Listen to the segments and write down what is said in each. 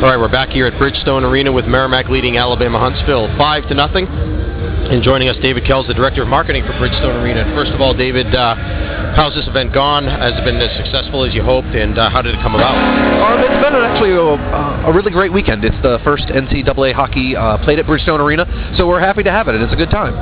All right, we're back here at Bridgestone Arena with Merrimack leading Alabama Huntsville 5 to nothing. And joining us, David Kells, the Director of Marketing for Bridgestone Arena. First of all, David, uh, how's this event gone? Has it been as successful as you hoped, and uh, how did it come about? Um, it's been actually a, a, really great weekend. It's the first NCAA hockey uh, played at Bridgestone Arena, so we're happy to have it, and it's a good time.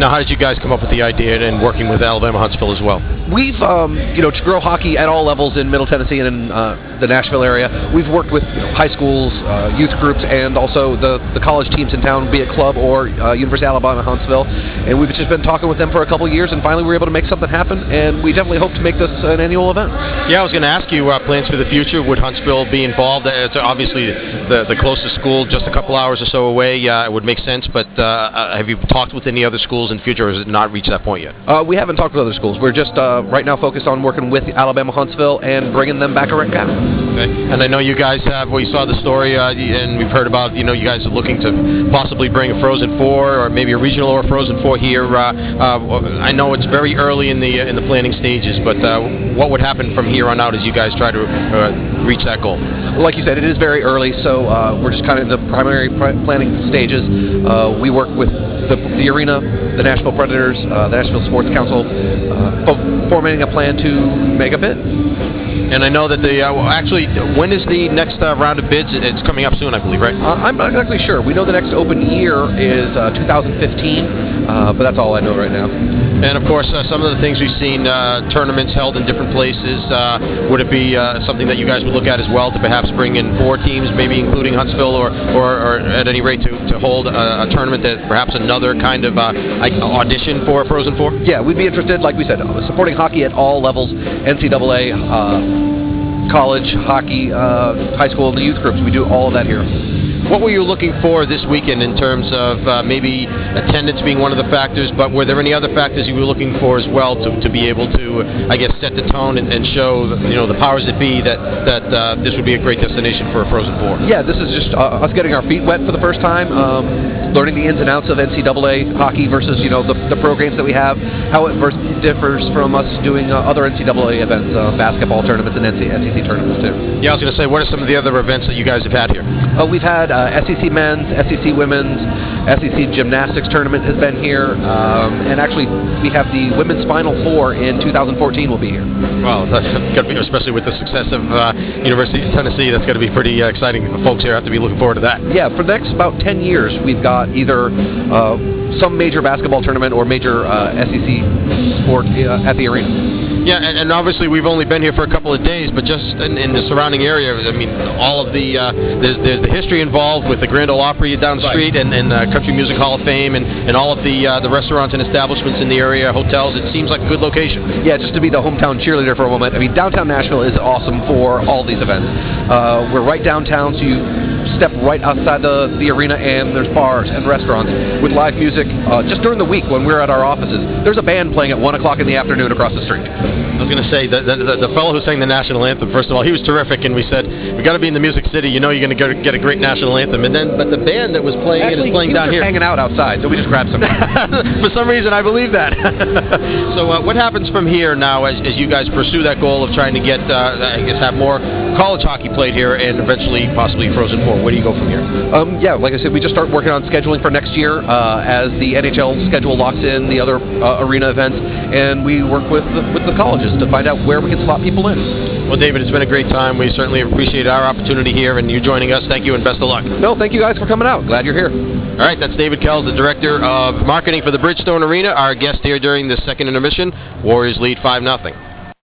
Now, how did you guys come up with the idea and working with Alabama Huntsville as well? We've, um, you know, to grow hockey at all levels in Middle Tennessee and in uh, the Nashville area, we've worked with you know, high schools, uh, youth groups, and also the, the college teams in town, be it club or uh, University of Alabama Huntsville. And we've just been talking with them for a couple years, and finally we were able to make something happen. And we definitely hope to make this an annual event. Yeah, I was going to ask you uh, plans for the future. Would Huntsville be involved? It's obviously the the closest school, just a couple hours or so away. Uh, it would make sense. But uh, have you talked with any other schools in the future, or has it not reached that point yet? we haven't talked with other schools. We're just right now focused on working with Alabama Huntsville and bringing them back around. And I know you guys have. We saw the story, and we've heard about. You know, you guys are looking to possibly bring a Frozen Four, or maybe a regional or a Frozen Four here. I know it's very early in the in the planning stages, but what would happen from here on out as you guys try to uh, reach that goal? Like you said, it is very early, so uh, we're just kind of in the primary planning stages. Uh, we work with the, the, arena, the Nashville Predators, uh, the Nashville Sports Council, uh, forming a plan to make a bid. And I know that the uh, actually, when is the next uh, round of bids? It's coming up soon, I believe, right? Uh, I'm not exactly sure. We know the next open year is 2015, but that's all I know right now. And of course, uh, some of the things we've seen uh, tournaments held in different places. Uh, would it be uh, something that you guys would look at as well to perhaps bring in four teams, maybe including Huntsville, or, or, or at any rate to, to hold a, a, tournament that perhaps another kind of uh, audition for Frozen Four? Yeah, we'd be interested, like we said, supporting hockey at all levels, NCAA, uh, college, hockey, uh, high school, the youth groups. We do all of that here. What were you looking for this weekend in terms of uh, maybe attendance being one of the factors, but were there any other factors you were looking for as well to, to be able to, I guess, set the tone and, and show you know the powers that be that that uh, this would be a great destination for a Frozen Four? Yeah, this is just uh, us getting our feet wet for the first time, um, learning the ins and outs of NCAA hockey versus you know the, the programs that we have, how it differs from us doing uh, other NCAA events, uh, basketball tournaments and NC SEC tournaments too. Yeah, I was going to say, what are some of the other events that you guys have had here? Uh, we've had uh, SEC men's, SEC women's, SEC gymnastics tournament has been here, um, and actually we have the women's Final Four in 2014 will be here. Well, that's going to be, especially with the success of uh, University of Tennessee, that's going to be pretty uh, exciting. Folks here have to be looking forward to that. Yeah, for the next about 10 years, we've got either uh, some major basketball tournament or major uh, SEC sport at the arena. Yeah, and, and, obviously we've only been here for a couple of days, but just in, in the surrounding area, I mean, all of the uh, there's there's the history involved with the Grand Ole Opry down the street and, and uh, Country Music Hall of Fame, and, and all of the uh, the restaurants and establishments in the area, hotels. It seems like a good location. Yeah, just to be the hometown cheerleader for a moment. I mean, downtown Nashville is awesome for all these events. Uh, we're right downtown, so you step right outside the, the arena and there's bars and restaurants with live music. Uh, just during the week when we're at our offices, there's a band playing at 1 o'clock in the afternoon across the street. I was going to say, the, the, the, fellow who sang the national anthem, first of all, he was terrific, and we said, we've got to be in the Music City, you know you're going to get a great national anthem. And then, But the band that was playing Actually, it is playing down here. hanging out outside, so we just grabbed some. For some reason, I believe that. so uh, what happens from here now as, as you guys pursue that goal of trying to get, uh, I guess, have more college hockey played here and eventually possibly Frozen Four? Where do you go from here? Um, yeah, like I said, we just start working on scheduling for next year uh, as the NHL schedule locks in the other uh, arena events, and we work with the, with the colleges to find out where we can slot people in. Well, David, it's been a great time. We certainly appreciate our opportunity here and you joining us. Thank you and best of luck. No, thank you guys for coming out. Glad you're here. All right, that's David Kells, the Director of Marketing for the Bridgestone Arena, our guest here during the second intermission. Warriors lead 5 0.